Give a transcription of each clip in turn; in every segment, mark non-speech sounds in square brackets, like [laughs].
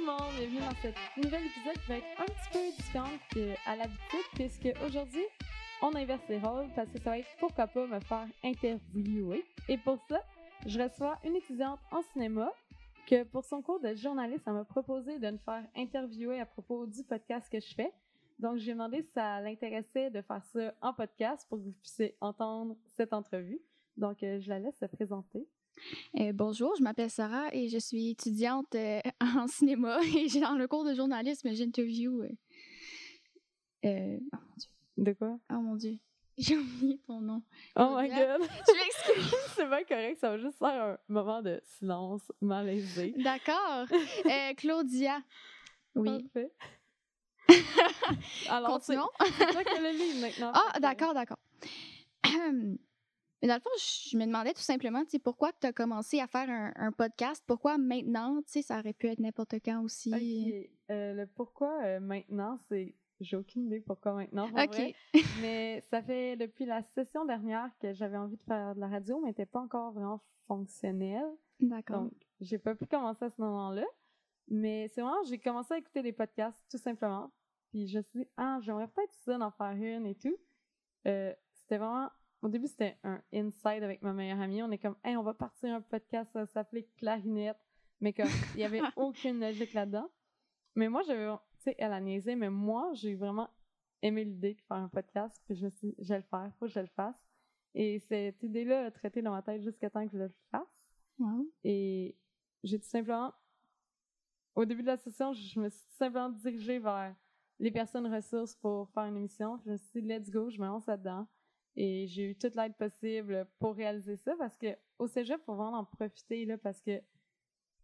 tout le monde, bienvenue dans ce nouvel épisode qui va être un petit peu différent qu'à l'habitude, puisque aujourd'hui, on inverse les rôles parce que ça va être pourquoi pas me faire interviewer. Et pour ça, je reçois une étudiante en cinéma que pour son cours de journaliste, elle m'a proposé de me faire interviewer à propos du podcast que je fais. Donc, j'ai demandé si ça l'intéressait de faire ça en podcast pour que vous puissiez entendre cette entrevue. Donc, euh, je la laisse se présenter. Euh, bonjour, je m'appelle Sarah et je suis étudiante euh, [laughs] en cinéma [laughs] et j'ai dans le cours de journalisme, j'interview. Euh, euh, oh mon dieu. De quoi? Oh mon dieu. [laughs] J'ai oublié ton nom. Oh my Claudia. god! Je m'excuse. C'est pas correct, ça va juste faire un moment de silence malaisé. D'accord. Claudia. Oui. Parfait. Alors, Continuons. c'est toi qui le lis maintenant. Ah, d'accord, d'accord. [clears throat] Mais dans le fond, je me demandais tout simplement, tu sais, pourquoi tu as commencé à faire un, un podcast? Pourquoi maintenant? Tu sais, ça aurait pu être n'importe quand aussi? Euh, le pourquoi euh, maintenant, c'est. J'ai aucune idée pourquoi maintenant. pour OK. vrai. [laughs] Mais ça fait depuis la session dernière que j'avais envie de faire de la radio, mais n'était pas encore vraiment fonctionnelle. D'accord. Donc, j'ai pas pu commencer à ce moment-là. Mais c'est vraiment, j'ai commencé à écouter des podcasts, tout simplement. Puis je me suis dit, ah, j'aimerais peut-être ça d'en faire une et tout. Euh, c'était vraiment, au début, c'était un inside avec ma meilleure amie. On est comme, hey, on va partir un podcast, ça s'appelait Clarinette. Mais comme, il y avait [laughs] aucune logique là-dedans. Mais moi, j'avais, tu sais, elle a niaisé, mais moi, j'ai vraiment aimé l'idée de faire un podcast. Puis je me suis dit, je vais le faire, faut que je le fasse. Et cette idée-là a traité dans ma tête jusqu'à temps que je le fasse. Wow. Et j'ai tout simplement, au début de la session, je me suis tout simplement dirigée vers les personnes ressources pour faire une émission. Je me suis dit, let's go, je me lance là-dedans. Et j'ai eu toute l'aide possible pour réaliser ça parce que au cégep, faut vraiment en profiter, là, parce que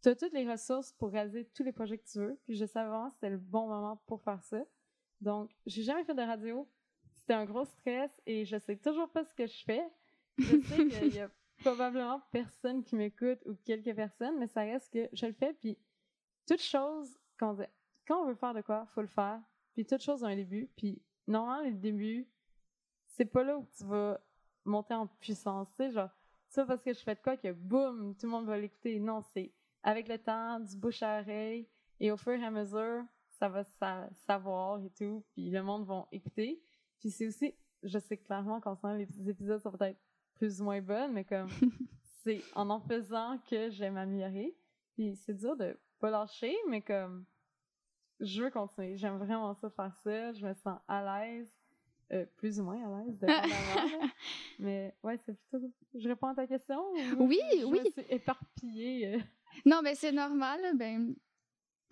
tu as toutes les ressources pour réaliser tous les projets que tu veux. Puis je savais vraiment que c'était le bon moment pour faire ça. Donc, j'ai jamais fait de radio. C'était un gros stress et je sais toujours pas ce que je fais. Je sais qu'il y a [laughs] probablement personne qui m'écoute ou quelques personnes, mais ça reste que je le fais. Puis, toute chose, quand on veut faire de quoi, faut le faire. Puis, toute chose a un début. Puis, normalement, le début, c'est pas là où tu vas monter en puissance. Tu sais, genre, c'est pas parce que je fais de quoi que boum, tout le monde va l'écouter. Non, c'est avec le temps, du bouche à oreille, et au fur et à mesure, ça va sa- savoir et tout, puis le monde va écouter. Puis c'est aussi, je sais clairement qu'en ce moment, les épisodes sont peut-être plus ou moins bonnes, mais comme [laughs] c'est en en faisant que je vais m'améliorer. Puis c'est dur de pas lâcher, mais comme je veux continuer. J'aime vraiment ça faire ça. Je me sens à l'aise, euh, plus ou moins à l'aise, dépendamment. [laughs] là. mais ouais, c'est plutôt. Je réponds à ta question? ou Oui, je oui. Me suis éparpillée. euh? Non, mais c'est normal. Ben,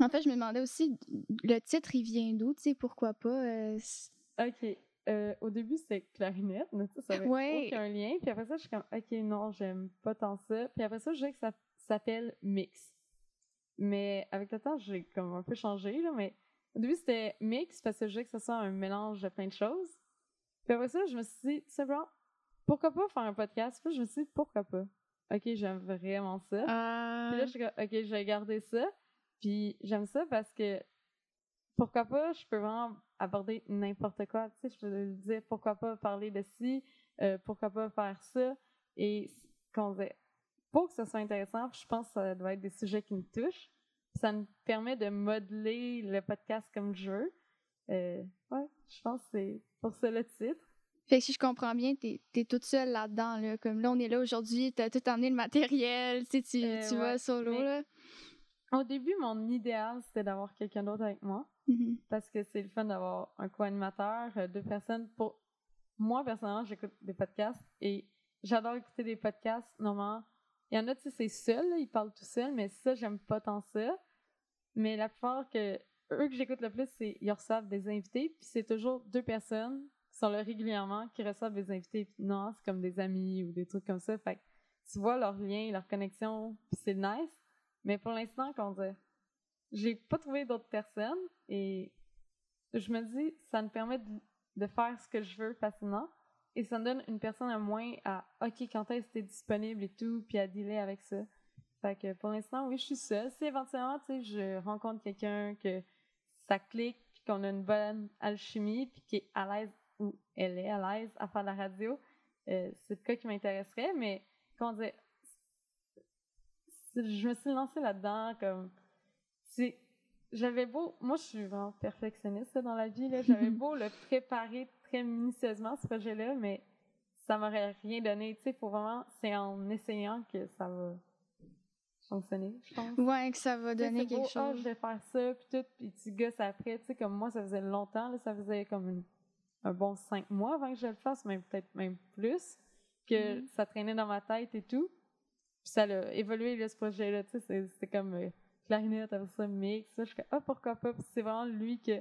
en fait, je me demandais aussi, le titre, il vient d'où? Tu sais, pourquoi pas? euh, Ok. Euh, au début, c'était clarinette, mais ça, avait Ouais. aucun lien. Puis après ça, je suis comme, ok, non, j'aime pas tant ça. Puis après ça, je dirais que ça s'appelle mix. Mais avec le temps, j'ai comme un peu changé, là. Mais au début, c'était mix parce que je dirais que ça soit un mélange de plein de choses. Puis après ça, je me suis dit, tout simplement, pourquoi pas faire un podcast? Puis je me suis dit, pourquoi pas? Ok, j'aime vraiment ça. Ah, Puis là, je suis comme, OK, je vais garder ça. Puis j'aime ça parce que pourquoi pas, je peux vraiment aborder n'importe quoi. Tu sais, je peux dire pourquoi pas parler de ci, euh, pourquoi pas faire ça. Et qu'on disait, pour que ça soit intéressant, je pense que ça doit être des sujets qui me touchent. Ça me permet de modeler le podcast comme je veux. Euh, ouais, je pense que c'est pour ça le titre. Fait que si je comprends bien, t'es es toute seule là-dedans. Là. Comme là, on est là aujourd'hui, t'as tout emmené le matériel, tu tu, Euh, tu vas solo. Là. Au début, mon idéal, c'était d'avoir quelqu'un d'autre avec moi. Mhm. parce que c'est le fun d'avoir un co-animateur, euh, deux personnes. Pour moi, personnellement, j'écoute des podcasts et j'adore écouter des podcasts. Normalement, il y en a, tu sais, c'est seul, là, ils parlent tout seul, mais ça, j'aime pas tant ça. Mais la plupart que eux que j'écoute le plus, c'est ils reçoivent des invités, puis c'est toujours deux personnes qui sont là régulièrement qui reçoivent des invités. Puis non, c'est comme des amis ou des trucs comme ça. Fait que tu vois leur lien, leur connexion, puis c'est nice. Mais pour l'instant, qu'on dit, j'ai pas trouvé d'autres personnes et je me dis, ça me permet de, faire ce que je veux facilement et ça me donne une personne à moins à, OK, quand est-ce que t'es disponible et tout, puis à dealer avec ça. Fait que pour l'instant, oui, je suis seule. Si éventuellement, tu sais, je rencontre quelqu'un que ça clique, puis qu'on a une bonne alchimie, puis qui est à l'aise ou elle est à l'aise à faire de la radio, euh, c'est le cas qui m'intéresserait, mais comment dire, je me suis lancée là-dedans comme c'est j'avais beau, moi je suis vraiment perfectionniste dans la vie, là. j'avais [laughs] beau le préparer très minutieusement ce projet-là, mais ça m'aurait rien donné. Tu sais, faut vraiment, c'est en essayant que ça va fonctionner, je pense. Ouais, que ça va donner quelque beau, Ah, chose. je vais faire ça, puis tout, puis tu gosses après. Tu sais, comme moi, ça faisait longtemps, là, ça faisait comme une- un bon cinq mois avant que je le fasse, même peut-être même plus, que Mhm. ça traînait dans ma tête et tout. Puis ça a évolué, là, ce projet-là, tu sais, c'est- c'était comme euh, clarinette, après ça, mix, ça, je suis comme, ah, pourquoi pas, Puis c'est vraiment lui que,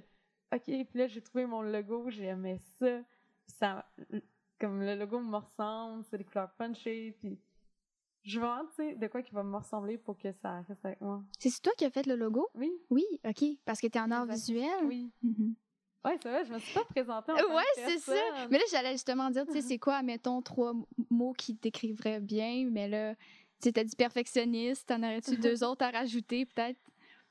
ok, puis là, j'ai trouvé mon logo, j'aimais ça, Puis ça, comme le logo me ressemble, c'est des couleurs punchées, puis je veux vraiment, tu sais, de quoi qui va me ressembler pour que ça reste avec moi. C'est toi qui as fait le logo? Oui, Oui, OK. Parce que tu es en art visuel? oui. Mhm. [laughs] Ouais, c'est vrai, je me suis pas présentée en Ouais, c'est ça. Mais là, j'allais justement dire, tu sais, c'est quoi, mettons, trois mots qui te décriveraient bien, mais là, tu t'as dit perfectionniste, t'en aurais-tu deux [laughs] autres à rajouter, peut-être?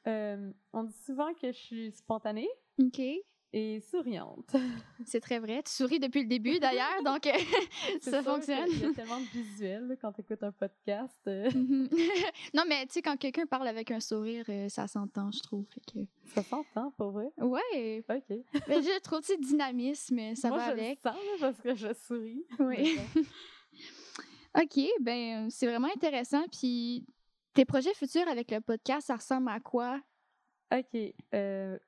Euh, on dit souvent que je suis spontanée OK. Et souriante. [laughs] C'est très vrai. Tu souris depuis le début, d'ailleurs, [laughs] donc euh, ça fonctionne. y a tellement de visuels quand tu écoutes un podcast. euh, Mhm. [laughs] non, mais tu sais, quand quelqu'un parle avec un sourire, euh, ça s'entend, je trouve. Que... ça s'entend, pour vrai? Ouais, OK. mais je trouve, tu sais, dynamisme, ça Moi, va je avec. le sens là, parce que je souris. Oui. OK, ben, c'est vraiment intéressant. Puis, tes projets futurs avec le podcast, ça ressemble à quoi? OK. euh,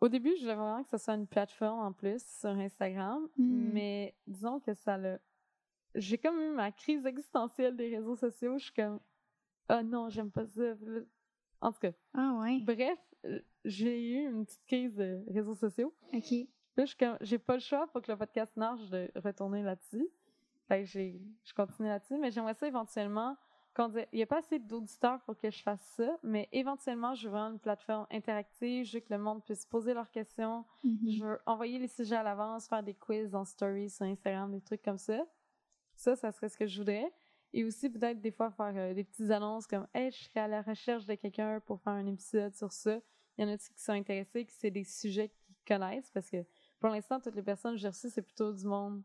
au début, je voulais vraiment que ce soit une plateforme en plus sur Instagram, Hmm. mais disons que ça l'a. J'ai comme eu ma crise existentielle des réseaux sociaux. Je suis comme, ah non, j'aime pas ça. En tout cas, Ah ouais, bref, euh, j'ai eu une petite crise de réseaux sociaux. OK. Là, je suis comme, j'ai pas le choix pour que le podcast marche de retourner là-dessus. Fait que j'ai, je continue là-dessus, mais j'aimerais ça éventuellement. Qu'on Il n'y a pas assez d'auditeurs pour que je fasse ça, mais éventuellement, je veux une plateforme interactive. Je veux que le monde puisse poser leurs questions. Mhm. Je veux envoyer les sujets à l'avance, faire des quiz en story sur Instagram, des trucs comme ça. Ça, ça serait ce que je voudrais. Et aussi, peut-être des fois, faire euh, des petites annonces comme Hey, je serais à la recherche de quelqu'un pour faire un épisode sur ça. Il y en a qui sont intéressés, que c'est des sujets qu'ils connaissent, parce que pour l'instant, toutes les personnes que j'ai reçues, c'est plutôt du monde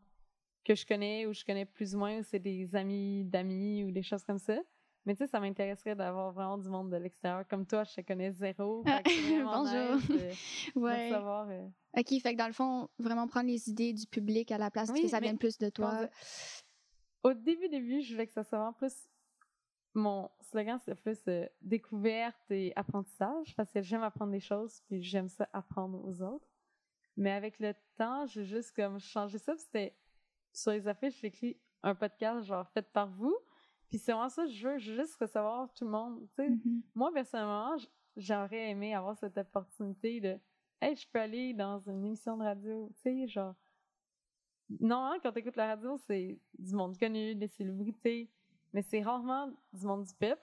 que je connais ou je connais plus ou moins, ou c'est des amis d'amis ou des choses comme ça. Mais tu sais, ça m'intéresserait d'avoir vraiment du monde de l'extérieur. Comme toi, je te connais zéro. c'est [laughs] vraiment Bonjour. [laughs] de Ouais. savoir, euh, OK, fait que dans le fond, vraiment prendre les idées du public à la place Oui, que ça vienne plus de toi. Au début, début, je voulais que ça soit vraiment plus. Mon slogan, c'était plus euh, découverte et apprentissage, parce que j'aime apprendre des choses, puis j'aime ça apprendre aux autres. Mais avec le temps, j'ai juste comme changé ça, c'était sur les affiches, j'ai écrit un podcast genre fait par vous. Puis c'est vraiment ça, je veux juste recevoir tout le monde. Tu sais, Mhm. moi, personnellement, j'aurais aimé avoir cette opportunité de Hey, je peux aller dans une émission de radio. Tu sais, genre. Non, hein, quand t'écoutes la radio, c'est du monde connu, des célébrités, mais c'est rarement du monde du pep.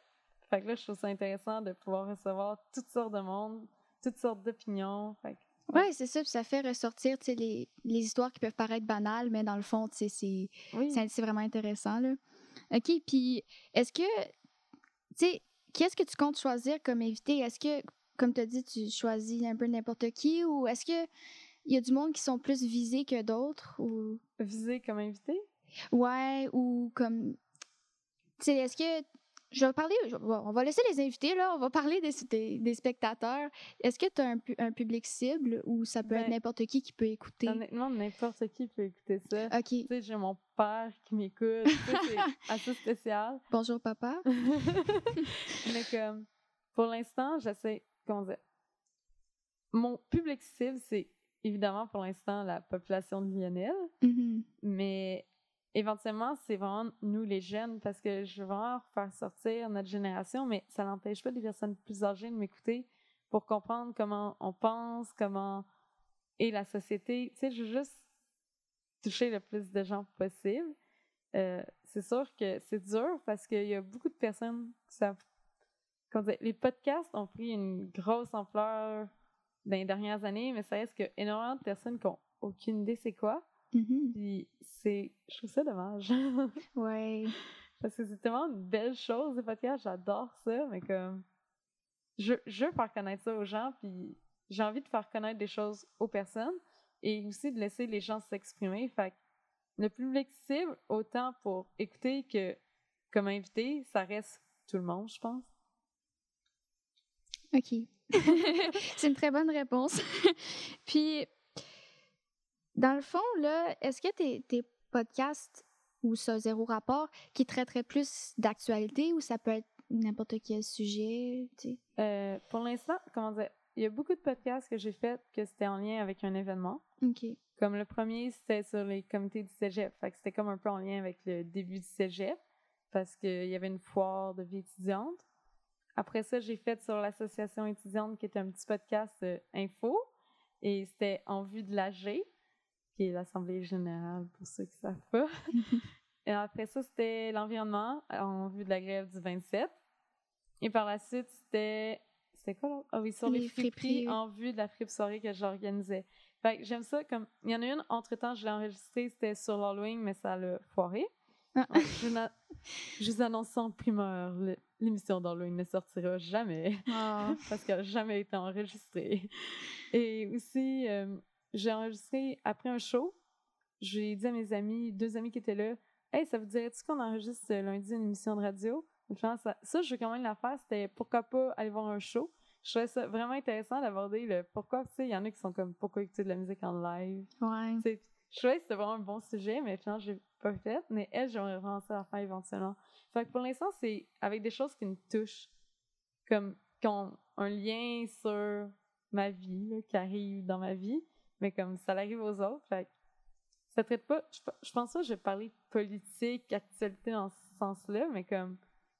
Fait que là, je trouve ça intéressant de pouvoir recevoir toutes sortes de monde, toutes sortes d'opinions. Fait que, Ouais, c'est ça, puis ça fait ressortir les, les histoires qui peuvent paraître banales, mais dans le fond, c'est oui. vraiment intéressant. Là. OK, puis est-ce que, tu sais, qu'est-ce que tu comptes choisir comme invité? Est-ce que, comme tu as dit, tu choisis un peu n'importe qui ou est-ce que il y a du monde qui sont plus visés que d'autres? Ou... Visé comme invité? Ouais, ou comme. Tu sais, est-ce que. Je vais parler. je- on va laisser les invités, là. On va parler des, des, des spectateurs. Est-ce que tu as un, pu- un public cible ou ça peut être Ben, n'importe qui qui peut écouter? Honnêtement, n'importe qui peut écouter ça. OK. Tu sais, j'ai mon père qui m'écoute. C'est [laughs] assez spécial. Bonjour, papa. [laughs] Mais comme, pour l'instant, j'essaie, comment dire, mon public cible, c'est évidemment pour l'instant la population de Lionel, Mhm. mais éventuellement, c'est vraiment nous les jeunes parce que je veux vraiment faire sortir notre génération, mais ça n'empêche pas des personnes plus âgées de m'écouter pour comprendre comment on pense, comment est la société. Tu sais, je veux juste toucher le plus de gens possible. Euh, c'est sûr que c'est dur parce qu'il y a beaucoup de personnes qui savent. les podcasts ont pris une grosse ampleur dans les dernières années, mais ça reste qu'il énormément de personnes qui n'ont aucune idée c'est quoi. Mhm. Puis c'est. Je trouve ça dommage. [laughs] Ouais. Parce que c'est tellement une belle chose, les podcasts. J'adore ça, mais comme. Je, je veux faire connaître ça aux gens, puis j'ai envie de faire connaître des choses aux personnes et aussi de laisser les gens s'exprimer. Fait que le public cible, autant pour écouter que comme invité, ça reste tout le monde, je pense. OK. [laughs] c'est une très bonne réponse. [laughs] Puis, dans le fond, là, est-ce que tes, tes podcasts ou ça zéro rapport qui traiterait plus d'actualité ou ça peut être n'importe quel sujet, tu sais? Euh, pour l'instant, comment dire, il y a beaucoup de podcasts que j'ai fait que c'était en lien avec un événement. OK. Comme le premier, c'était sur les comités du cégep. Fait que c'était comme un peu en lien avec le début du cégep parce qu'il y avait une foire de vie étudiante. Après ça, j'ai fait sur l'association étudiante qui était un petit podcast euh, info et c'était en vue de l'AG, qui est l'Assemblée générale pour ceux qui ne savent pas. [laughs] et après ça, c'était l'environnement en vue de la grève du 27. Et par la suite, c'était. C'était quoi? Ah oui, sur les, Les friperies friperies, oui. en vue de la fripe soirée que j'organisais. Fait que j'aime ça comme. Il y en a une, entre-temps, je l'ai enregistrée, c'était sur l'Halloween, mais ça l'a foiré. Ah. Donc, je, je vous annonce en primeur, l'émission d'Halloween ne sortira jamais Ah. [laughs] parce qu'elle n'a jamais été enregistrée. Et aussi, euh, j'ai enregistré après un show. J'ai dit à mes amis, deux amis qui étaient là, Hey, ça vous dirait-tu qu'on enregistre lundi une émission de radio? Ça, ça, je veux quand même la faire. C'était pourquoi pas aller voir un show. Je trouvais ça vraiment intéressant d'aborder le pourquoi. Tu sais, il y en a qui sont comme pourquoi écouter de la musique en live. Ouais. Je trouvais que c'était vraiment un bon sujet, mais finalement, j'ai pas fait. Mais elle, j'aimerais vraiment ça la faire éventuellement. Fait que pour l'instant, c'est avec des choses qui me touchent, comme qui ont un lien sur ma vie, là, qui arrive dans ma vie, mais comme ça arrive aux autres. Fait ça traite pas. Je, je pense pas que je vais parler politique, actualité dans ce sens-là, mais comme,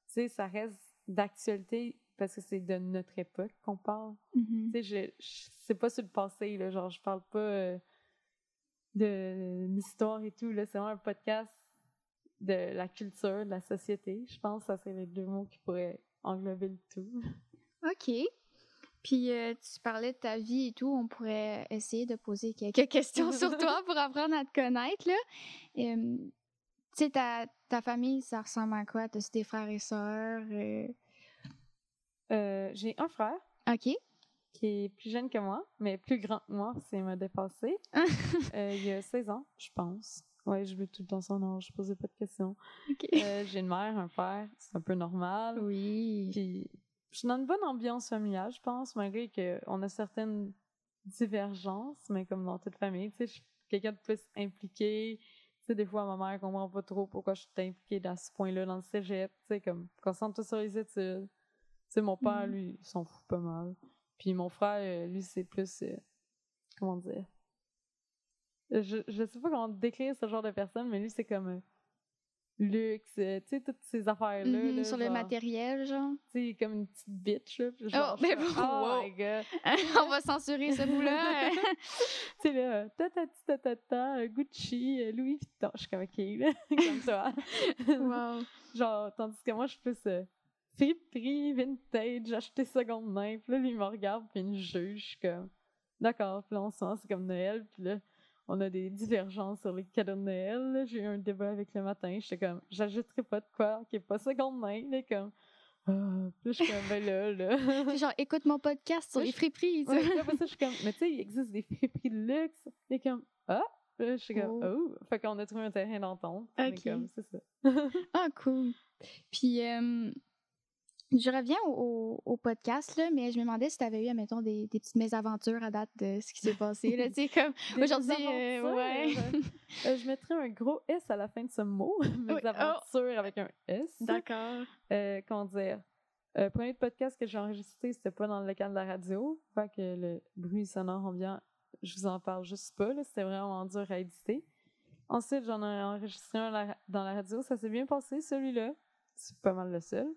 tu sais, ça reste d'actualité parce que c'est de notre époque qu'on parle. Mhm. Tu sais, je, je- c'est pas sur le passé, là. Genre, je parle pas euh, de l'histoire et tout, là. C'est vraiment un podcast de la culture, de la société. Je pense que ça serait les deux mots qui pourraient englober le tout. OK. Puis euh, tu parlais de ta vie et tout, on pourrait essayer de poser quelques [laughs] questions sur [laughs] toi pour apprendre à te connaître, là. Euh, tu sais, ta, ta famille, ça ressemble à quoi? T'as des frères et sœurs? euh? J'ai un frère OK. qui est plus jeune que moi, mais plus grand que moi, qu'il m'a dépassé. [laughs] Il a 16 ans, je pense. Ouais, je veux tout le temps son âge, je posais pas de questions. J'ai une mère, un père, c'est un peu normal. oui. Puis, je suis dans une bonne ambiance familiale, je pense, malgré qu'on a certaines divergences, mais comme dans toute famille, tu sais, je suis quelqu'un de plus impliqué. Tu sais, des fois, ma mère comprend pas trop pourquoi je suis impliquée dans ce point-là dans le cégep. Tu sais, comme, concentre-toi sur les études. Tu sais, mon père, Mhm. lui, il s'en fout pas mal. Puis mon frère, euh, lui, c'est plus, euh, comment dire, je, je sais pas comment décrire ce genre de personne, mais lui, c'est comme euh, luxe, euh, tu sais, toutes ces affaires-là. Mhm, là, sur le genre, matériel, genre. tu sais, comme une petite bitch, là. genre, Oh, mais bon, oh wow. my god. [laughs] on va censurer ce bout-là. [laughs] tu sais, là, ta ta ta ta ta, Gucci, euh, Louis Vuitton. Je suis comme, ok, là, [laughs] comme toi. wow. Genre, tandis que moi, je suis plus euh, friperie, vintage, acheter seconde main. Puis là, lui, il me regarde, puis il me juge. Je suis comme, d'accord. Puis là, ce moment, c'est comme Noël. Puis là, on a des divergences sur les cadeaux de Noël. là. J'ai eu un débat avec le matin. J'étais comme, j'ajouterai pas de quoi qui est pas seconde main. Là, comme, ah. Puis je suis comme, ben là, là. [laughs] Genre, écoute mon podcast sur les friperies. tu Ouais, sais. puis après ça, je suis comme, mais tu sais, il existe des friperies de luxe. Et comme, ah! Là, je suis comme, oh! Fait qu'on a trouvé un terrain d'entente. Mais Ok. comme, c'est ça. [laughs] Ah, cool. Puis, euh, je reviens au, au- au podcast, là, mais je me demandais si tu avais eu, admettons, des, des petites mésaventures à date de ce qui s'est passé. Là, comme [laughs] aujourd'hui, euh, mésaventures. ouais. [laughs] Euh, je mettrais un gros S à la fin de ce mot. Mes [laughs] Oui, oh. avec un S. D'accord. Euh, comment dire? Euh, le premier podcast que j'ai enregistré, c'était pas dans le local de la radio. Fait que le bruit sonore ambiant, je vous en parle juste pas. C'était vraiment dur à éditer. Ensuite, j'en ai enregistré un dans la radio. Ça s'est bien passé, celui-là. C'est pas mal le seul.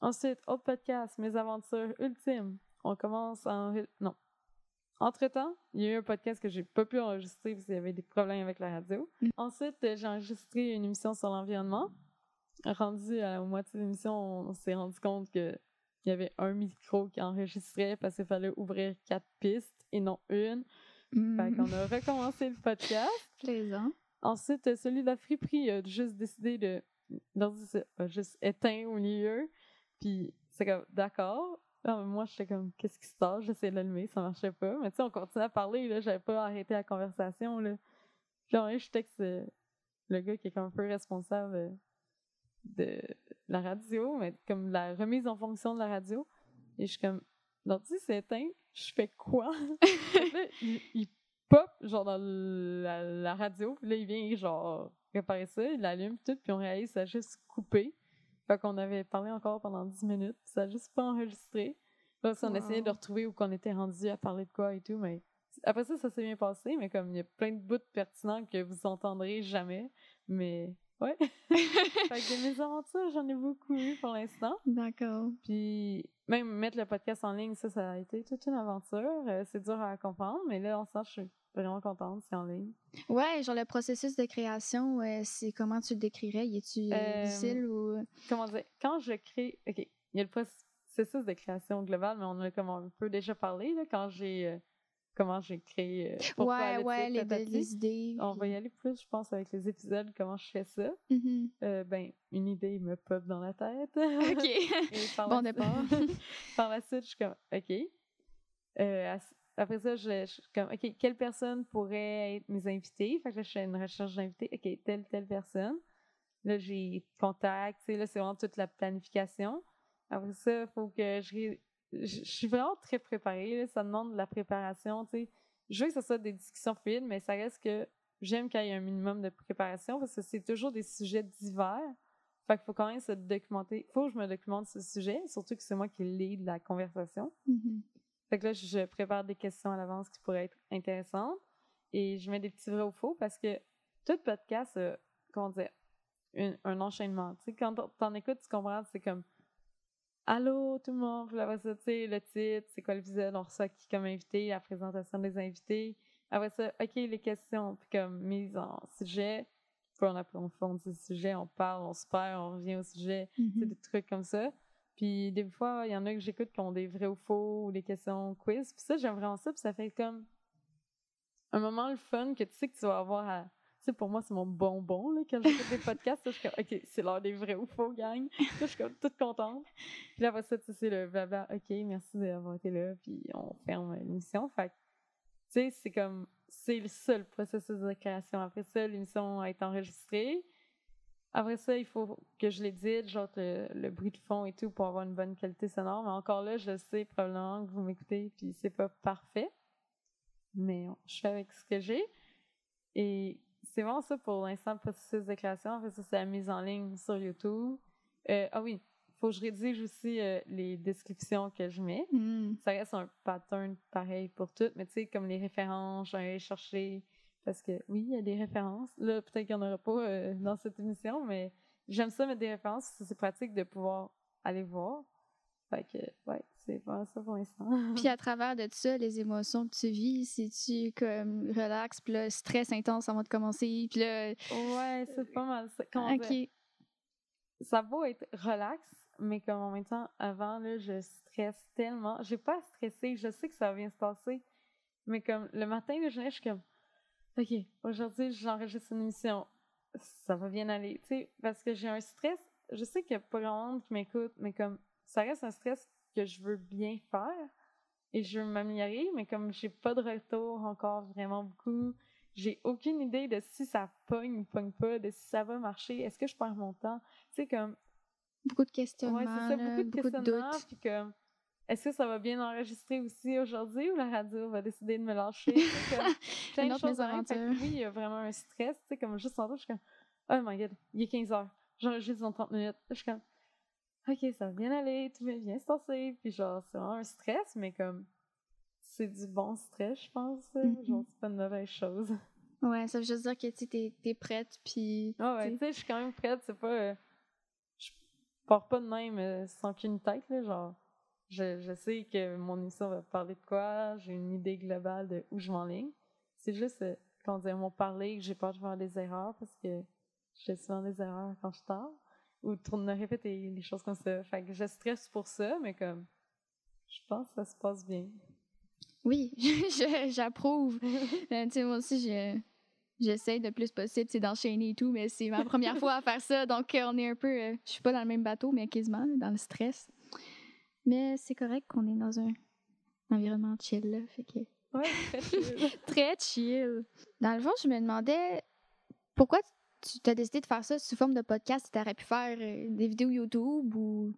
Ensuite, autre podcast, Mes aventures ultimes. On commence enre- Non. Entre-temps, il y a eu un podcast que j'ai pas pu enregistrer parce qu'il y avait des problèmes avec la radio. Mm. Ensuite, euh, j'ai enregistré une émission sur l'environnement. Rendu à la moitié de l'émission, on s'est rendu compte que il y avait un micro qui enregistrait parce qu'il fallait ouvrir quatre pistes et non une. Fait Mm. qu'on a recommencé le podcast. [laughs] Plaisant. Ensuite, euh, celui de la friperie a juste décidé de. A juste éteint au milieu. Puis c'est comme, d'accord. Moi, j'étais comme, qu'est-ce qui se passe? J'essayais de l'allumer, ça marchait pas. Mais tu sais, on continuait à parler, là. J'avais pas arrêté la conversation, là. Puis là, je texte le gars qui est comme un peu responsable euh, de la radio, mais comme la remise en fonction de la radio. Et je suis comme, l'ordi s'est éteint, je fais quoi? [laughs] là, il, il pop, genre, dans la, la radio, puis là, il vient, genre, réparer ça, il l'allume, tout, puis on réalise que ça a juste coupé. Fait qu'on avait parlé encore pendant 10 minutes, ça a juste pas enregistré. Là, on essayait de retrouver où qu'on était rendu à parler de quoi et tout, mais après ça, ça s'est bien passé, mais comme il y a plein de bouts pertinents que vous entendrez jamais, mais ouais. [laughs] fait que des mésaventures, j'en ai beaucoup eu pour l'instant. D'accord. Puis même mettre le podcast en ligne, ça, ça a été toute une aventure. Euh, c'est dur à comprendre, mais là, en ce sens, je suis vraiment contente, c'est en ligne. Ouais, genre le processus de création, euh, c'est comment tu le décrirais? Y est-tu Euh, difficile ou? Comment dire? Quand je crée... OK, il y a le processus de création globale, mais on en a comme un peu déjà parlé, là, quand j'ai... euh, comment j'ai créé... euh, Ouais, le ouais, les, idées. On va y aller plus, je pense, avec les épisodes, comment je fais ça. Mhm. Euh, ben, une idée me pop dans la tête. OK. [laughs] Bon la- départ. [laughs] par la suite, je suis comme, OK. Euh, après ça, je, suis comme, OK, quelle personne pourrait être mes invités? Fait que là, je fais une recherche d'invités. OK, telle, telle personne. Là, j'ai contact. Là, c'est vraiment toute la planification. Après ça, il faut que je, je... suis vraiment très préparée. Ça demande de la préparation. tu sais. Je veux que ce soit des discussions fluides, mais ça reste que j'aime qu'il y ait un minimum de préparation parce que c'est toujours des sujets divers. Fait qu'il faut quand même se documenter. faut que je me documente ce sujet, surtout que c'est moi qui lead la conversation. Mhm. Fait que là, je prépare des questions à l'avance qui pourraient être intéressantes et je mets des petits vrais ou faux parce que tout podcast, a, comment dire, une- un enchaînement. Tu sais, quand t'en- écoutes, tu comprends, c'est comme Allô tout le monde, ça, tu sais, le titre, c'est quoi l'épisode, on reçoit qui comme invité, la présentation des invités? Après ça, OK, les questions, puis comme mise en sujet, puis on approfondit le sujet, on parle, on se perd, on revient au sujet tu sais, Mhm. des trucs comme ça. Puis des fois, il y en a que j'écoute qui ont des vrais ou faux ou des questions quiz. Puis ça, j'aime vraiment ça. Puis ça fait comme un moment le fun que tu sais que tu vas avoir à. Tu sais, pour moi, c'est mon bonbon là, quand j'écoute des [laughs] podcasts. là, je suis comme, OK, c'est l'heure des vrais ou faux, gang. Là, je suis comme toute contente. Puis là, après ça, tu sais, c'est le blabla. OK, merci d'avoir été là. Puis on ferme l'émission. Fait que, tu sais, c'est comme. C'est le seul processus de création. Après ça, l'émission a été enregistrée. Après ça, il faut que je l'édite, genre le, le bruit de fond et tout, pour avoir une bonne qualité sonore. Mais encore là, je sais probablement que vous m'écoutez, puis c'est pas parfait. Mais on- je fais avec ce que j'ai. Et c'est vraiment ça pour l'instant, le processus de création. Après ça, c'est la mise en ligne sur YouTube. Euh, ah oui, faut que je rédige aussi euh, les descriptions que je mets Mhm. ça reste un pattern pareil pour tout, mais tu sais, comme les références, j'allais chercher, parce que oui, il y a des références. Là, peut-être qu'il n'y en aura pas euh, dans cette émission, mais j'aime ça mettre des références, c'est pratique de pouvoir aller voir. Fait que, ouais, c'est pas ça pour l'instant. [laughs] Puis à travers de tout ça, les émotions que tu vis, c'est-tu comme relax, puis là, stress intense avant de commencer, puis là, ouais, c'est pas mal ça. Comment dire? ça va être relax, mais comme en même temps, avant, là, je stresse tellement. J'ai pas à stresser, je sais que ça va bien se passer. Mais comme le matin, là, je je suis comme, OK, aujourd'hui, j'enregistre une émission. Ça va bien aller. Tu sais, parce que j'ai un stress. Je sais qu'il y a pas grand monde qui m'écoute, mais comme, ça reste un stress que je veux bien faire et je veux m'améliorer, mais comme j'ai pas de retour encore vraiment beaucoup, j'ai aucune idée de si ça pogne ou pogne pas, de si ça va marcher, est-ce que je perds mon temps? Tu sais, comme, beaucoup de questionnements, ouais, c'est ça, beaucoup de beaucoup de doutes. puis comme, est-ce que ça va bien enregistrer aussi aujourd'hui ou la radio va décider de me lâcher? [laughs] Comme plein de choses. Oui, il y a vraiment un stress, tu sais, comme juste en je suis comme, oh my god, il est 15 heures, j'enregistre dans 30 minutes. Je suis comme, ok, ça va bien aller, tout va bien se passer, puis genre, c'est vraiment un stress, mais comme, c'est du bon stress, je pense. Mhm. genre, c'est pas une mauvaise chose. [laughs] Ouais, ça veut juste dire que tu t'es, t'es prête, puis. Ah ouais, tu sais, je suis quand même prête, c'est pas. euh, je pars pas de même euh, sans qu'une tête, là. Genre, je, je sais que mon émission va parler de quoi, j'ai une idée globale de où je m'enligne. C'est juste, euh, comment dire, mon parler, que j'ai peur de faire des erreurs parce que je fais souvent des erreurs quand je parle ou de tourner répéter des choses comme ça. Fait que je stresse pour ça, mais comme, je pense que ça se passe bien. Oui, [laughs] j'approuve. [laughs] Euh, tu sais, moi aussi, je, j'essaie le plus possible, d'enchaîner et tout, mais c'est ma première [laughs] fois à faire ça, donc euh, on est un peu, euh, je suis pas dans le même bateau, mais quasiment dans le stress. Mais c'est correct qu'on est dans un environnement chill, là, fait que Ouais, [laughs] très chill. très chill. Dans le fond, je me demandais pourquoi tu t'as décidé de faire ça sous forme de podcast. Tu aurais pu faire euh, des vidéos YouTube ou,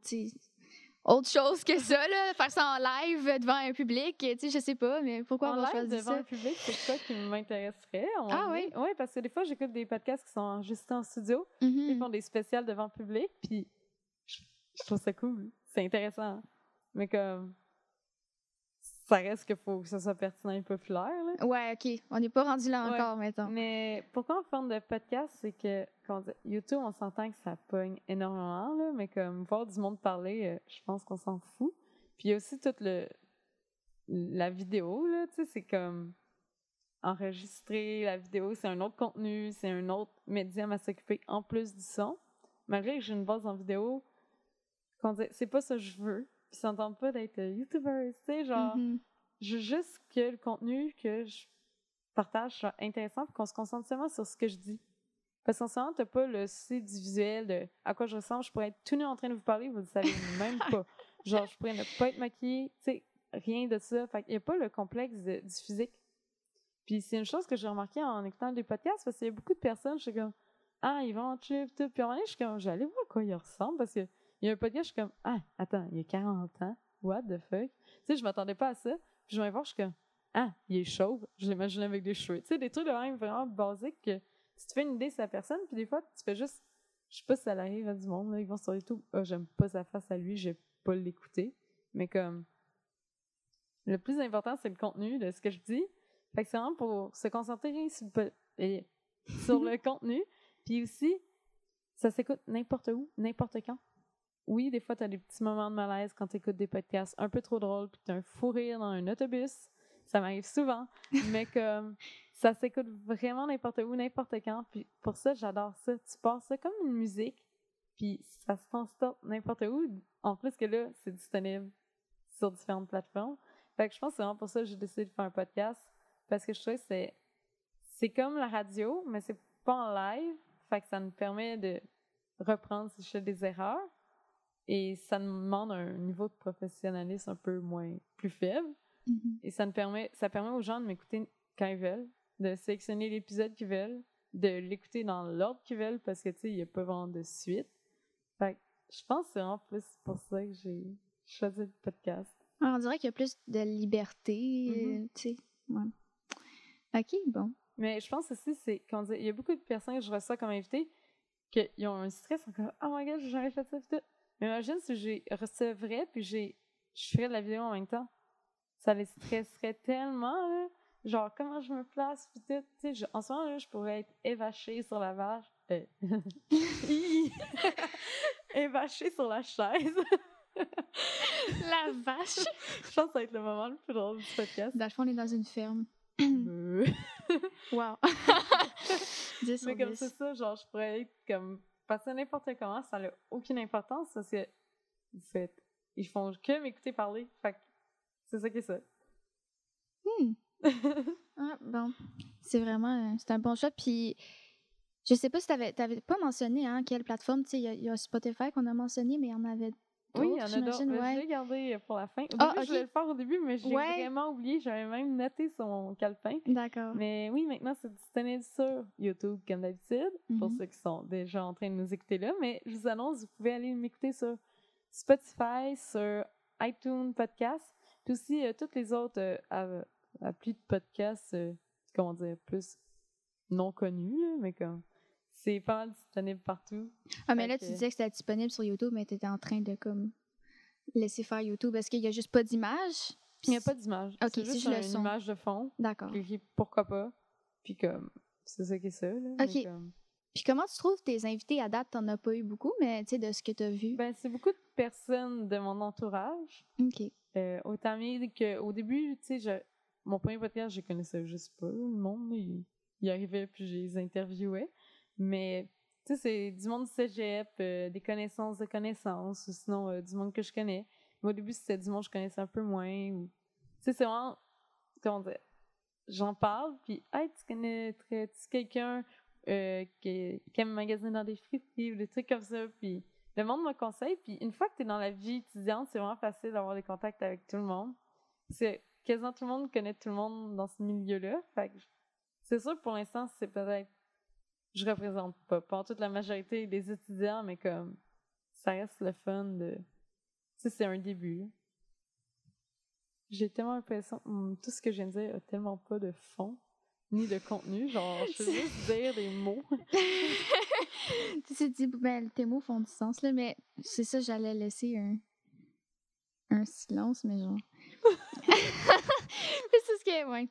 autre chose que ça, là, faire ça en live devant un public, tu sais, je sais pas, mais pourquoi en avoir live choisi devant ça? un public, c'est ça qui m'intéresserait? Ah oui? Oui, parce que des fois, j'écoute des podcasts qui sont enregistrés en studio. Mhm. Ils font des spéciales devant le public, puis je trouve ça cool. C'est intéressant. Mais comme, ça reste qu'il faut que ça soit pertinent et populaire. Là. Ouais, OK. On n'est pas rendu là Ouais. encore, mettons. Mais pourquoi en forme de podcast, c'est que dire, YouTube, on s'entend que ça pogne énormément, là, mais comme voir du monde parler, euh, je pense qu'on s'en fout. Puis il y a aussi toute le la vidéo, là, tu sais, c'est comme enregistrer la vidéo, c'est un autre contenu, c'est un autre médium à s'occuper en plus du son. Malgré que j'ai une base en vidéo, dire, c'est pas ça que je veux. Puis ça pas d'être euh, YouTuber, tu sais, genre Mhm. je veux juste que le contenu que je partage soit intéressant qu'on se concentre seulement sur ce que je dis. Parce qu'en ce moment, t'as pas le souci du visuel, de à quoi je ressemble. Je pourrais être tout nu en train de vous parler, vous le savez même [laughs] pas. Genre, je pourrais ne pas être maquillée, tu sais, rien de ça. Fait qu'il y a pas le complexe de- du physique. Puis c'est une chose que j'ai remarqué en écoutant des podcasts, parce qu'il y a beaucoup de personnes, je suis comme, ah, ils vont en trip, tout. Puis à un moment donné, je suis comme, j'allais voir à quoi ils ressemblent, parce que il y a un podcast, je suis comme, ah, attends, il y a 40 ans, what the fuck? Tu sais, je m'attendais pas à ça. Puis je vais voir, je suis comme, ah, il est chauve. Je l'imagine avec des cheveux. Tu sais, des trucs de même vraiment basiques que tu te fais une idée de sa personne, puis des fois, tu fais juste, je sais pas si ça arrive à du monde, là, ils vont sur YouTube, ah, j'aime pas sa face à lui, je vais pas l'écouter. Mais comme, le plus important, c'est le contenu de ce que je dis. Fait que c'est vraiment pour se concentrer sur le, sur [laughs] le contenu. Puis aussi, ça s'écoute n'importe où, n'importe quand. Oui, des fois, tu as des petits moments de malaise quand tu écoutes des podcasts un peu trop drôles, puis tu as un fou rire dans un autobus. Ça m'arrive souvent. [laughs] mais comme ça s'écoute vraiment n'importe où, n'importe quand. Puis pour ça, j'adore ça. Tu passes ça comme une musique, puis ça se transporte n'importe où. En plus que là, c'est disponible sur différentes plateformes. Fait que je pense que c'est vraiment pour ça que j'ai décidé de faire un podcast. Parce que je trouve que c'est, c'est comme la radio, mais c'est pas en live. Fait que ça nous permet de reprendre si je fais des erreurs. Et ça demande un niveau de professionnalisme un peu moins, plus faible. Mhm. Et ça, nous permet, ça permet aux gens de m'écouter quand ils veulent, de sélectionner l'épisode qu'ils veulent, de l'écouter dans l'ordre qu'ils veulent parce que, tu sais, il n'y a pas vraiment de suite. Fait que je pense que c'est vraiment plus pour ça que j'ai choisi le podcast. Ah, On dirait qu'il y a plus de liberté, Mhm. euh, tu sais. Ouais. OK, bon. Mais je pense aussi, c'est qu'on dit, il y a beaucoup de personnes que je reçois comme invité qui ont un stress encore. Oh my god, j'ai jamais fait ça. Mais imagine si j'ai recevrais puis j'ai, je ferais de la vidéo en même temps. Ça les stresserait tellement, là. Genre, comment je me place, pis tout. Tu sais, en ce moment, là, je pourrais être évachée sur la vache. Euh, [laughs] [laughs] évachée sur la chaise. [laughs] La vache! je pense que ça va être le moment le plus drôle du podcast. Dans le fond, on est dans une ferme. Euh. Wow! 10 sur Mais comme 10. c'est ça, genre, je pourrais être comme. Passer n'importe comment, ça n'a aucune importance parce que. Vous faites. Ils font que m'écouter parler. Fait que c'est ça qui est ça. Hmm. [laughs] Ah, bon. C'est vraiment... euh, C'est un bon choix. Puis, je sais pas si t'avais, t'avais pas mentionné, hein, quelle plateforme. Tu il y y, a Spotify qu'on a mentionné, mais il y en avait oui, il y en a d'autres. ouais. Je l'ai gardé pour la fin. Au Ah, début, ok. je voulais le faire au début, mais j'ai Ouais. vraiment oublié. J'avais même noté sur mon calepin. D'accord. Mais oui, maintenant, c'est disponible sur YouTube, comme d'habitude, pour Mhm. ceux qui sont déjà en train de nous écouter là. Mais je vous annonce, vous pouvez aller m'écouter sur Spotify, sur iTunes Podcast, puis aussi euh, toutes les autres euh, applis de podcasts, euh, comment dire, plus non connus, mais comme c'est pas disponible partout. Ah, mais là, tu disais que c'était disponible sur YouTube, mais tu étais en train de comme laisser faire YouTube. Est-ce qu'il y a juste pas d'image? Il n'y a pas d'image. Ok, c'est juste juste le une son. image de fond. D'accord. Pourquoi pas. Puis comme, c'est ça qui est ça. Là, Ok. comme- Puis comment tu trouves tes invités à date? T'en as pas eu beaucoup, mais tu sais, de ce que tu as vu. Ben, c'est beaucoup de personnes de mon entourage. OK. Euh, autant mieux qu'au début, tu sais, je- mon premier podcast, je connaissais juste pas. Le monde, il, il arrivait puis je les interviewais. Mais, tu sais, c'est du monde du cégep, euh, des connaissances de connaissances, ou sinon euh, du monde que je connais. Mais au début, c'était du monde que je connaissais un peu moins. Tu sais, c'est vraiment, comment dire, j'en parle, puis, hey, tu connaîtrais-tu quelqu'un euh, qui, aime magasiner dans des friperies ou des trucs comme ça, puis le monde me conseille, puis une fois que tu es dans la vie étudiante, c'est vraiment facile d'avoir des contacts avec tout le monde. C'est quasiment tout le monde connaît tout le monde dans ce milieu-là. Fait que c'est sûr pour l'instant, c'est peut-être je représente pas pas toute la majorité des étudiants, mais comme ça reste le fun de sais, c'est un début. J'ai tellement l'impression, hum, tout ce que je viens de dire a tellement pas de fond, ni de contenu. Genre, je veux juste [laughs] dire des mots. [laughs] tu sais, dit, ben, tes mots font du sens, là, mais c'est ça, j'allais laisser un, un silence, mais genre. [laughs] mais c'est ce que, ouais.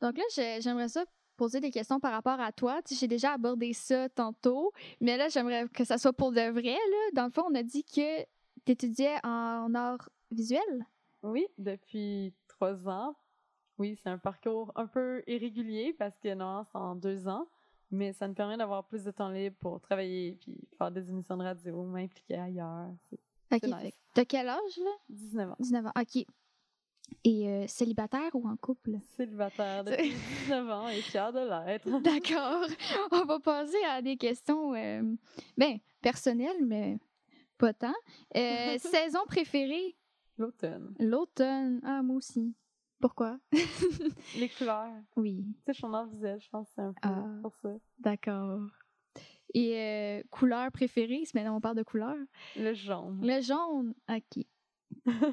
Donc là, j'ai- j'aimerais ça poser des questions par rapport à toi. Tu sais, j'ai déjà abordé ça tantôt, mais là, j'aimerais que ça soit pour de vrai, là. Dans le fond, on a dit que tu étudiais en art visuel. Oui, depuis trois ans. Oui, c'est un parcours un peu irrégulier parce que non, c'est en deux ans, mais ça me permet d'avoir plus de temps libre pour travailler puis faire des émissions de radio, m'impliquer ailleurs. OK. Nice. T'as quel âge, là? 19 ans. 19 ans. OK. Et euh, célibataire ou en couple? Célibataire depuis 19 ans et fière de l'être. [laughs] D'accord. On va passer à des questions, euh, ben, personnelles, mais pas tant. Euh, [laughs] saison préférée? L'automne. L'automne. Ah, moi aussi. Pourquoi? [laughs] Les couleurs. Oui, Tu sais, je suis en visuel, je pense que c'est un peu Ah. pour ça. d'accord. Et couleur préférée? Maintenant on parle de couleur. Le jaune. Le jaune. OK.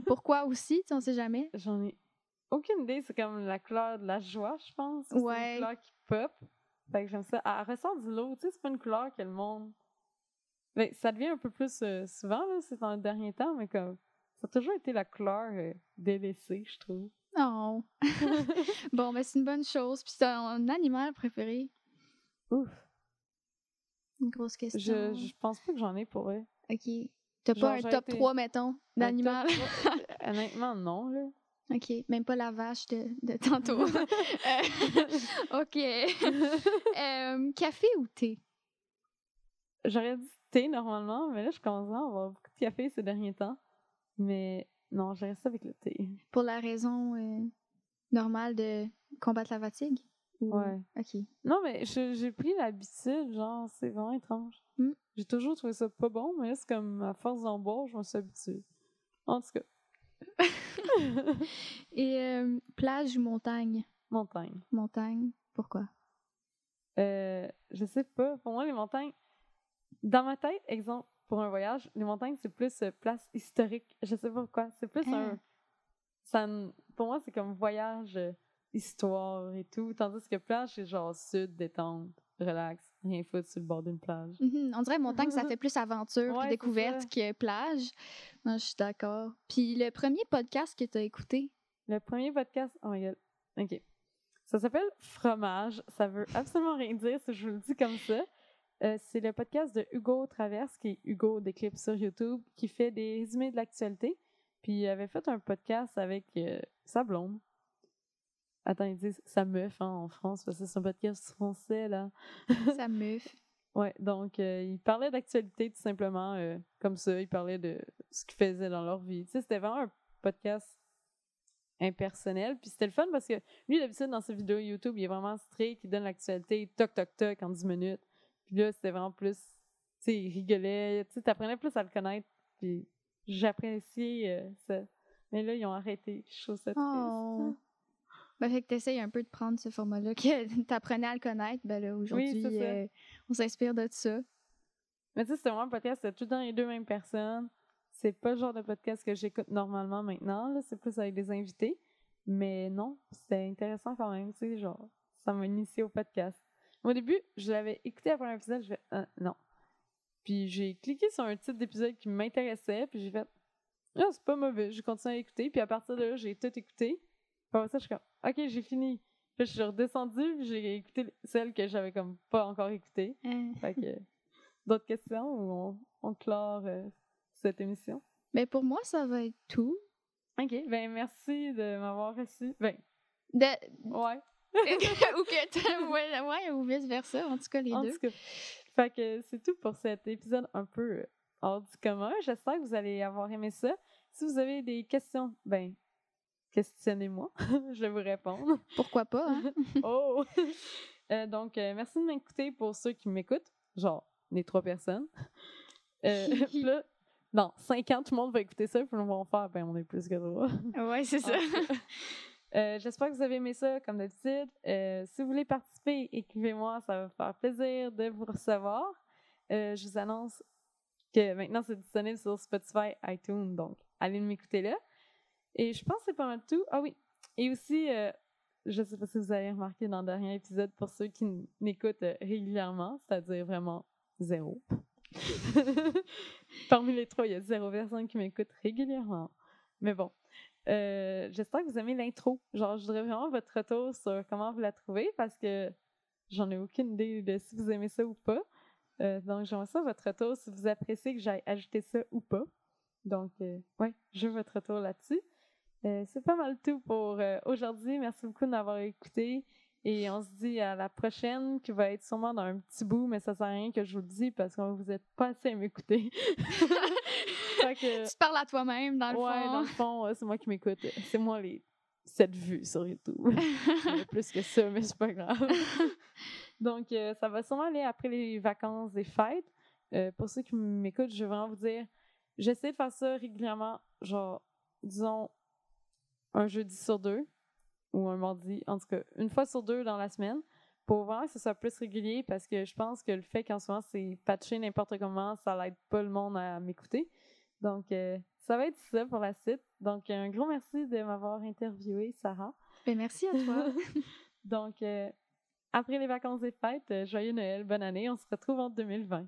Pourquoi aussi? Tu sais, on sait jamais? J'en ai aucune idée. C'est comme la couleur de la joie, je pense. ou C'est Ouais. une couleur qui pop. Fait que j'aime ça. Elle ressort du lot. Tu sais, c'est pas une couleur que le monde. Ben, ça devient un peu plus euh, souvent, là, c'est dans le dernier temps, mais comme. Ça a toujours été la couleur euh, délaissée, je trouve. Non. [laughs] bon, ben, c'est une bonne chose. Puis, c'est un animal préféré? Ouf. Une grosse question. Je, je pense pas que j'en ai pour eux. OK. T'as pas un top été- 3, mettons, d'animal? [laughs] Honnêtement, non, là. OK. Même pas la vache de, de tantôt. [laughs] Euh, OK. Euh, café ou thé? J'aurais dit thé normalement, mais là, je commence à avoir beaucoup de café ces derniers temps. Mais non, je reste avec le thé. Pour la raison euh, normale de combattre la fatigue? Ou- Ouais. OK. Non, mais j'ai pris l'habitude, genre, c'est vraiment étrange. Mm. J'ai toujours trouvé ça pas bon, mais c'est comme à force d'en boire, je me suis habituée. En tout cas, [laughs] Et euh, plage ou montagne? montagne. Montagne. Pourquoi? Euh, je sais pas. Pour moi, les montagnes, dans ma tête, exemple, pour un voyage, les montagnes, c'est plus euh, place historique. Je sais pas pourquoi. C'est plus un. Ça, n- pour moi, c'est comme voyage, histoire et tout. Tandis que plage, c'est genre sud, détente, relax, rien foutre sur le bord d'une plage. Mhm, On dirait montagne, ça [laughs] fait plus aventure Ouais, découverte que plage. Non, je suis d'accord. Puis le premier podcast que tu as écouté? Le premier podcast, oh my god. Ok. Ça s'appelle Fromage. Ça veut absolument rien dire si je vous le dis comme ça. Euh, c'est le podcast de Hugo Traverse, qui est Hugo des clips sur YouTube, qui fait des résumés de l'actualité. Puis il avait fait un podcast avec euh, sa blonde. Attends, ils disent sa meuf hein, en France, parce que c'est un podcast français, là. [laughs] Ça meuf. Ouais, donc euh, ils parlaient d'actualité tout simplement euh, comme ça. Ils parlaient de ce qu'ils faisaient dans leur vie. Tu sais, c'était vraiment un podcast impersonnel. Puis c'était le fun parce que lui, d'habitude, dans ses vidéos YouTube, il est vraiment strict, il donne l'actualité, toc, toc, toc, en 10 minutes. Puis là, c'était vraiment plus, tu sais, il rigolait, tu sais, t'apprenais plus à le connaître. Puis j'appréciais euh, ça. Mais là, ils ont arrêté. Je trouve ça triste. Oh. Ben, fait que t'essayes un peu de prendre ce format-là, que [laughs] t'apprenais à le connaître. Ben là, aujourd'hui, c'est ça. euh, on s'inspire de ça. Mais tu sais, c'était vraiment un podcast, c'était tout temps les deux mêmes personnes. C'est pas le genre de podcast que j'écoute normalement maintenant. C'est plus avec des invités. Mais non, c'était intéressant quand même, tu sais, genre, ça m'a initié au podcast. Au début, je l'avais écouté après un épisode, je fais, Ah, non. Puis j'ai cliqué sur un titre d'épisode qui m'intéressait, puis j'ai fait, ah, c'est pas mauvais, j'ai continué à écouter, puis à partir de là, j'ai tout écouté. Puis après ça, je suis comme, ok, j'ai fini. Puis je suis redescendue, j'ai écouté celle que j'avais comme pas encore écoutée. Fait que, [laughs] d'autres questions ou on, on clore euh, cette émission? Ben pour moi, ça va être tout. OK, ben merci de m'avoir reçu. Ben, De... ouais, [laughs] ou que [laughs] ouais, ouais, ou vice-versa, en tout cas, les en deux. tout cas. Fait que c'est tout pour cet épisode un peu euh, hors du commun. J'espère que vous allez avoir aimé ça. Si vous avez des questions, ben, questionnez-moi. [laughs] je vais vous répondre. Pourquoi pas, hein? [laughs] oh! Euh, donc, euh, merci de m'écouter pour ceux qui m'écoutent. Genre, les trois personnes. Euh, [laughs] là, cinq ans, tout le monde va écouter ça, puis ils vont faire, ben, on est plus que trois. Ouais, c'est ça. En euh, J'espère que vous avez aimé ça, comme d'habitude. Si vous voulez participer, écrivez-moi, ça va me faire plaisir de vous recevoir. Je vous annonce que maintenant, c'est disponible sur Spotify, iTunes, donc aller m'écouter là. Et je pense que c'est pas mal tout. Ah oui, et aussi, euh, je sais pas si vous avez remarqué dans le dernier épisode, pour ceux qui m'écoutent euh, régulièrement, c'est-à-dire vraiment zéro. [laughs] Parmi les trois, il y a zéro personne qui m'écoute régulièrement. Mais bon, euh, j'espère que vous aimez l'intro. Genre, je voudrais vraiment votre retour sur comment vous la trouvez parce que j'en ai aucune idée de si vous aimez ça ou pas. Euh, donc, j'aimerais ça votre retour si vous appréciez que j'aille ajouter ça ou pas. Donc, euh, ouais, je veux votre retour là-dessus. C'est pas mal tout pour aujourd'hui. Merci beaucoup de m'avoir écouté. Et on se dit à la prochaine, qui va être sûrement dans un petit bout, mais ça sert à rien que je vous le dise parce que vous êtes pas assez à m'écouter. [laughs] que, tu parles à toi-même, dans le fond. Ouais, dans le fond, c'est moi qui m'écoute. C'est moi les cette vues sur YouTube. [laughs] plus que ça, mais c'est pas grave. [laughs] Donc, euh, ça va sûrement aller après les vacances des fêtes. Euh, pour ceux qui m'écoutent, je vais vraiment vous dire, j'essaie de faire ça régulièrement, genre, disons, un jeudi sur deux ou un mardi, en tout cas, une fois sur deux dans la semaine, pour vraiment que ce soit plus régulier parce que je pense que le fait qu'en ce moment c'est patché n'importe comment, ça n'aide pas le monde à m'écouter. Donc, euh, ça va être ça pour la suite. Donc, un gros merci de m'avoir interviewé, Sarah. Ben, merci à toi. [laughs] Donc, euh, après les vacances des fêtes, euh, joyeux Noël, bonne année. On se retrouve en 2020.